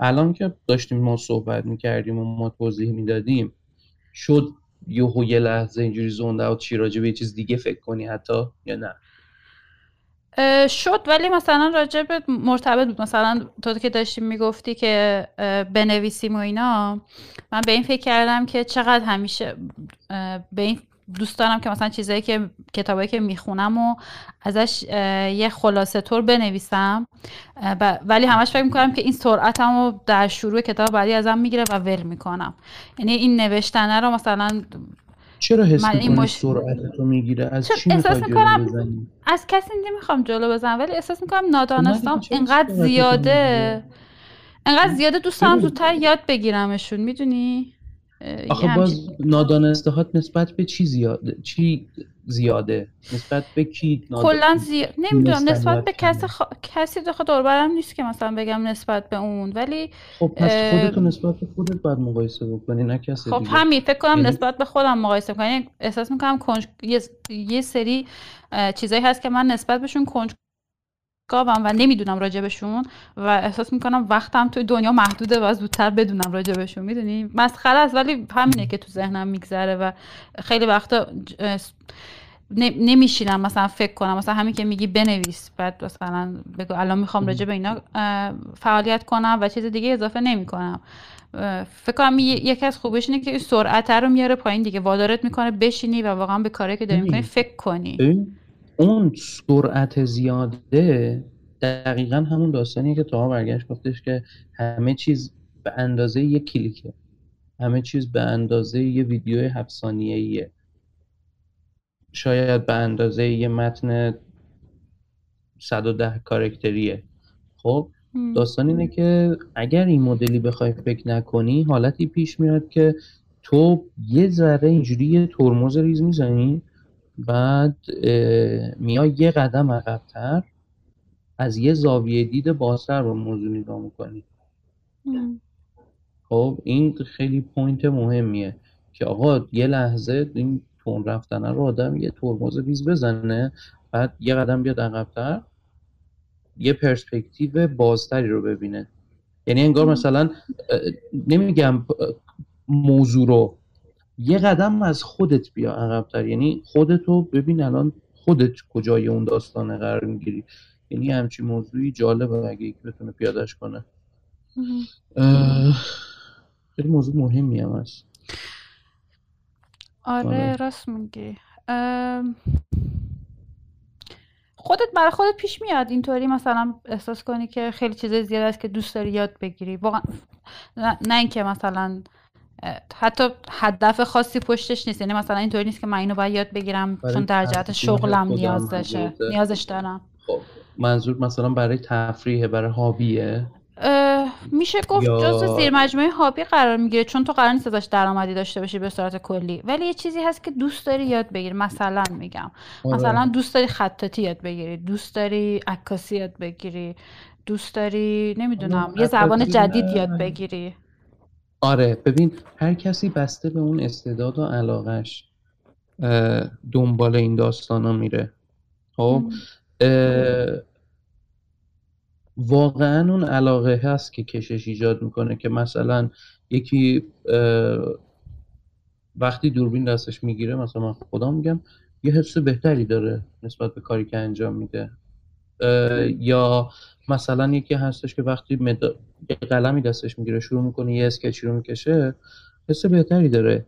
الان که داشتیم ما صحبت می‌کردیم و ما توضیح می‌دادیم شد یهو یه لحظه اینجوری زونده و چی راجع به چیز دیگه فکر کنی حتی یا نه؟ شد ولی مثلا راجع مرتبط بود. مثلا تو که داشتیم می‌گفتی که بنویسیم و اینا من به این فکر کردم که چقدر همیشه به این دوست دارم که مثلا چیزایی که کتابایی که می‌خونم و ازش یه خلاصه طور بنویسم. ولی همش فکر می‌کنم که این سرعتم رو در شروع کتاب بعدی ازم می‌گیره و ول می‌کنم. یعنی این نوشتنه رو مثلا چرا حس می‌کنی مش... سرعت رو می‌گیره؟ از چی احساس می‌کنم از کسی نمی‌خوام جلو بزنم ولی احساس می‌کنم نادانستم اینقدر زیاده. اینقدر زیاده دوست دارم زودتر یاد بگیرمشون می‌دونی؟ آخه باز نادانسته نسبت به چی زیاده چی زیاده؟ نسبت به کی کلا زی... نمی‌دونم نسبت به کسی خ... کسی داخل دوربرم نیست که مثلا بگم نسبت به اون ولی خب پس خودتو نسبت به خودت باید مقایسه بکنی نه کسی خب همین فکر کنم یعنی... نسبت به خودم مقایسه کنم یعنی احساس می‌کنم کنج... یه... یه سری چیزایی هست که من نسبت بهشون کنج گاوم و نمی‌دونم راجبشون و احساس می‌کنم وقتم توی دنیا محدوده و زودتر بدونم راجبشون می‌دونی؟ مسخره است ولی همینه که تو ذهنم میگذره و خیلی وقتا نمیشینم مثلا فکر کنم مثلا همین که میگی بنویس بعد مثلا بگو الان می‌خوام راجع به اینا فعالیت کنم و چیز دیگه اضافه نمی‌کنم. فکر کنم یکی از خوبش اینه که سرعت رو میاره پایین دیگه وادارت می‌کنه بشینی و واقعا به کاری که داری می‌کنی فکر کنی. اون سرعت زیاده دقیقا همون داستانیه که تا برگشت گفتش که همه چیز به اندازه یک کلیکه. همه چیز به اندازه یه ویدیو هفت ثانیه‌ایه. شاید به اندازه یه متن 110 کارکتریه. خب داستان اینه که اگر این مدلی بخوای فکر نکنی حالتی پیش میاد که تو یه ذره اینجوری یه ترمز ریز می‌زنی بعد میای یه قدم عقبتر از یه زاویه دید بازتر به موضوع نگاه می‌کنی. خب این خیلی point مهمیه که آقا یه لحظه این تند رفتنه رو آدم یه ترمز ریز بزنه بعد یه قدم بیاد عقبتر یه پرسپکتیو بازتری رو ببینه. یعنی انگار مثلا نمیگم موضوع رو یه قدم از خودت بیا عقبتر یعنی خودتو ببین الان خودت کجای اون داستانه قرار می‌گیری. یعنی همچی موضوعی جالبه اگه یکی بتونه پیادش کنه. خیلی موضوع مهمی هم هست. آره, آره. راست میگی. خودت برای خودت پیش میاد. اینطوری مثلا احساس کنی که خیلی چیزای زیاد است که دوست داری یاد بگیری. واقعا نه اینکه مثلا حتی هدف خاصی پشتش نیست. یعنی مثلا اینطوری نیست که من اینو باید یاد بگیرم چون در جهت شغلم نیاز داشته. نیازش دارم. خب منظور مثلا برای تفریح برای هابیه؟ میشه گفت یا... جزو زیر مجموعه هابی قرار می‌گیره چون تو قرار نیست ازش درآمدی داشته باشی به صورت کلی. ولی یه چیزی هست که دوست داری یاد بگیری. مثلا میگم. آره. مثلا دوست داری خطاطی یاد بگیری. دوست داری عکاسی یاد بگیری. دوست داری نمی‌دونم یه زبان جدید یاد بگیری. آره ببین هر کسی بسته به اون استعداد و علاقش دنبال این داستان ها میره. خب؟ واقعا اون علاقه هست که کشش ایجاد می‌کنه که مثلا یکی وقتی دوربین دستش می‌گیره مثلا من خودم میگم یه حس بهتری داره نسبت به کاری که انجام میده. یا مثلا یکی هستش که وقتی مد... قلمی دستش می‌گیره شروع می‌کنه یه اسکچی رو می‌کشه حس بهتری داره.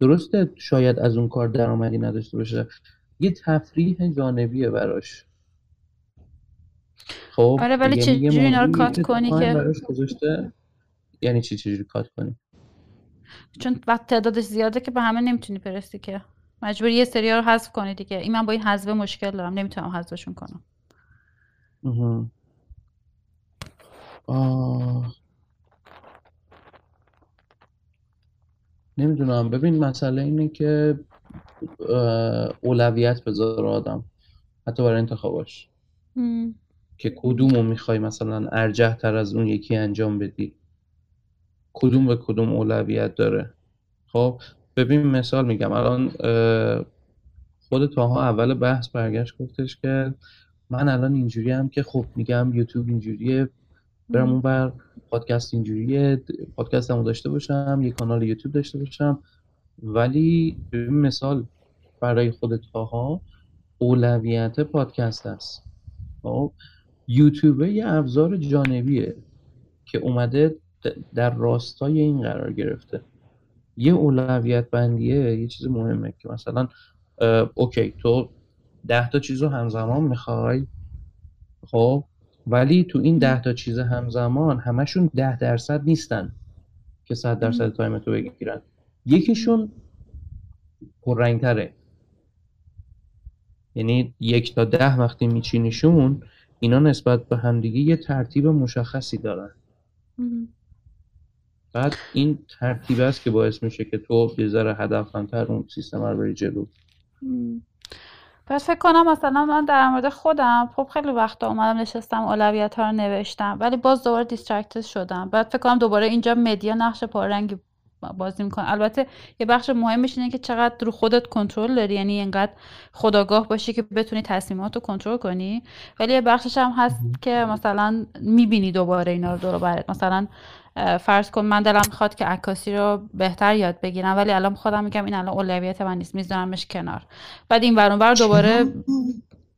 درسته شاید از اون کار درآمدی نداشته باشه. یه تفریح جانبیه براش. خب آره ولی چجوری اینا رو کات کنی که؟ گذاشته؟ یعنی چی چجوری کات کنی؟ چون وقت تعدادش زیاده که به همه نمی‌تونی برسی که. مجبور یه سری رو حذف کنی دیگه. این من با این حذف مشکل دارم. نمی‌تونم حذفشون کنم. آه. نمی‌دونم. ببین مسئله اینه که اولویت بذاره آدم. حتی برای انتخاباش. که کدوم رو می‌خوای مثلا ارجه تر از اون یکی انجام بدی. کدوم به کدوم اولویت داره. خب ببین مثال میگم. الان خود تاها اول بحث برگشت گفتش که من الان اینجوری هم که خب میگم یوتیوب اینجوریه برم اون بر پادکست اینجوریه پادکست هم داشته باشم یه کانال یوتیوب داشته باشم. ولی مثال برای خودت ها اولویت پادکست است. خب یوتیوب یه ابزار جانبیه که اومده در راستای این قرار گرفته. یه اولویت بندیه یه چیز مهمه که مثلا Okay تو ده تا چیز رو همزمان می‌خوای؟ خب ولی تو این ده تا چیز همزمان همشون ده درصد نیستن که صد درصد time تو بگیرن. یکیشون پررنگتره. یعنی یک تا ده وقتی میچینیشون اینا نسبت به همدیگه یه ترتیب مشخصی دارن. بعد این ترتیب است که باعث میشه که تو یه ذره هدفمندتر اون سیستم رو بری جلو. پس فکر کنم مثلا من در مورد خودم خب خیلی وقتا اومدم نشستم اولویت ها رو نوشتم ولی باز دوباره دیسترکتد شدم. بعد فکر کنم دوباره اینجا مدیا نقش پررنگی بازی می‌کنه. البته یه بخش مهمش اینه که چقدر رو خودت کنترل داری یعنی اینقدر خداگاه باشی که بتونی تصمیمات رو کنترل کنی. ولی یه بخشش هم هست که مثلا می‌بینی دوباره اینا رو دور برات مثلا فرض کن من دلم می‌خواد که عکاسی رو بهتر یاد بگیرم ولی الان خودم میگم این الان اولویت من نیست میذارمش کنار. بعد این ور دوباره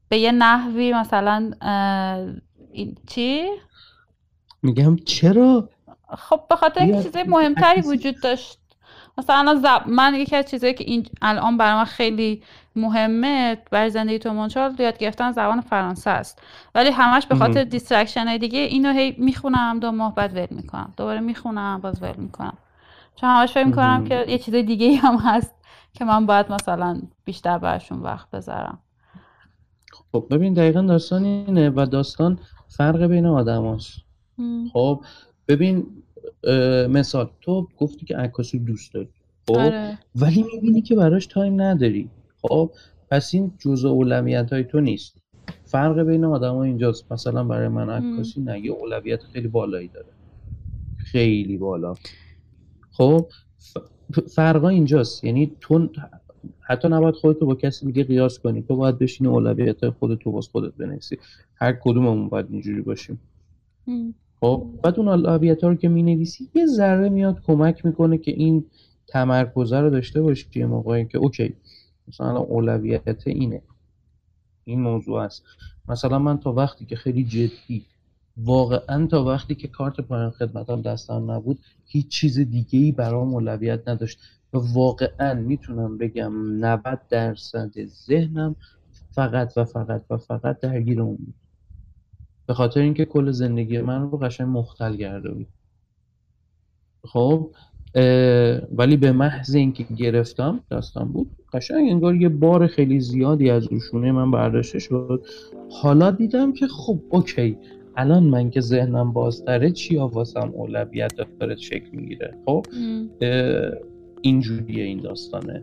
به یه نحوی مثلا این چی؟ میگم چرا؟ خب به خاطر اینکه چیزای مهمتری وجود داشت. مثلا زب... من یکی از چیزایی که این الان برای من خیلی مهمه برای زندگی تو مونترال یاد گرفتن زبان فرانسه است. ولی همش به خاطر distraction های دیگه اینو هی می‌خونم دو ماه بعد ول می‌کنم. دوباره می‌خونم باز ول می‌کنم. چون همش فکر می‌کنم که یه چیز دیگه هم هست که من باید مثلا بیشتر برشون وقت بذارم. خب ببین دقیقا داستان اینه و داستان فرق بین آدم خب ببین مثال تو گفتی که عکاسی دوست داری. خب؟ آره. ولی می‌بینی که براش تایم نداری. خب؟ پس این جزء اولویت های تو نیست. فرق بین آدم اینجاست. مثلا برای من عکاسی نه یه اولویت خیلی بالایی داره. خیلی بالا. خب؟ فرقا اینجاست. یعنی تو حتی نباید خودتو با کسی دیگه قیاس کنی. تو باید بشینی اولویت خودتو باز خودت بنویسی. هر کدوممون باید اینجوری باشیم. خب بعد اون اولویت ها رو که می نویسی یه ذره میاد کمک می‌کنه که این تمرکزه رو داشته باشی یه موقعی که اوکی مثلا اولویت اینه. این موضوع است. مثلا من تا وقتی که خیلی جدی واقعا تا وقتی که کارت پایان خدمتم دستم نبود هیچ چیز دیگه ای برام اولویت نداشت. و واقعا می‌تونم بگم 90 درصد ذهنم فقط و فقط و فقط درگیر اون بود. به خاطر اینکه کل زندگی من رو قشنگ مختل کرده بود. خب ولی به محض اینکه گرفتم دستم بود قشنگ انگار یه بار خیلی زیادی از روشونه من برداشته شد. حالا دیدم که خب اوکی الان من که ذهنم بازتره چی واسم اولویت داره شکل می‌گیره؟ خب اینجوریه این داستانه.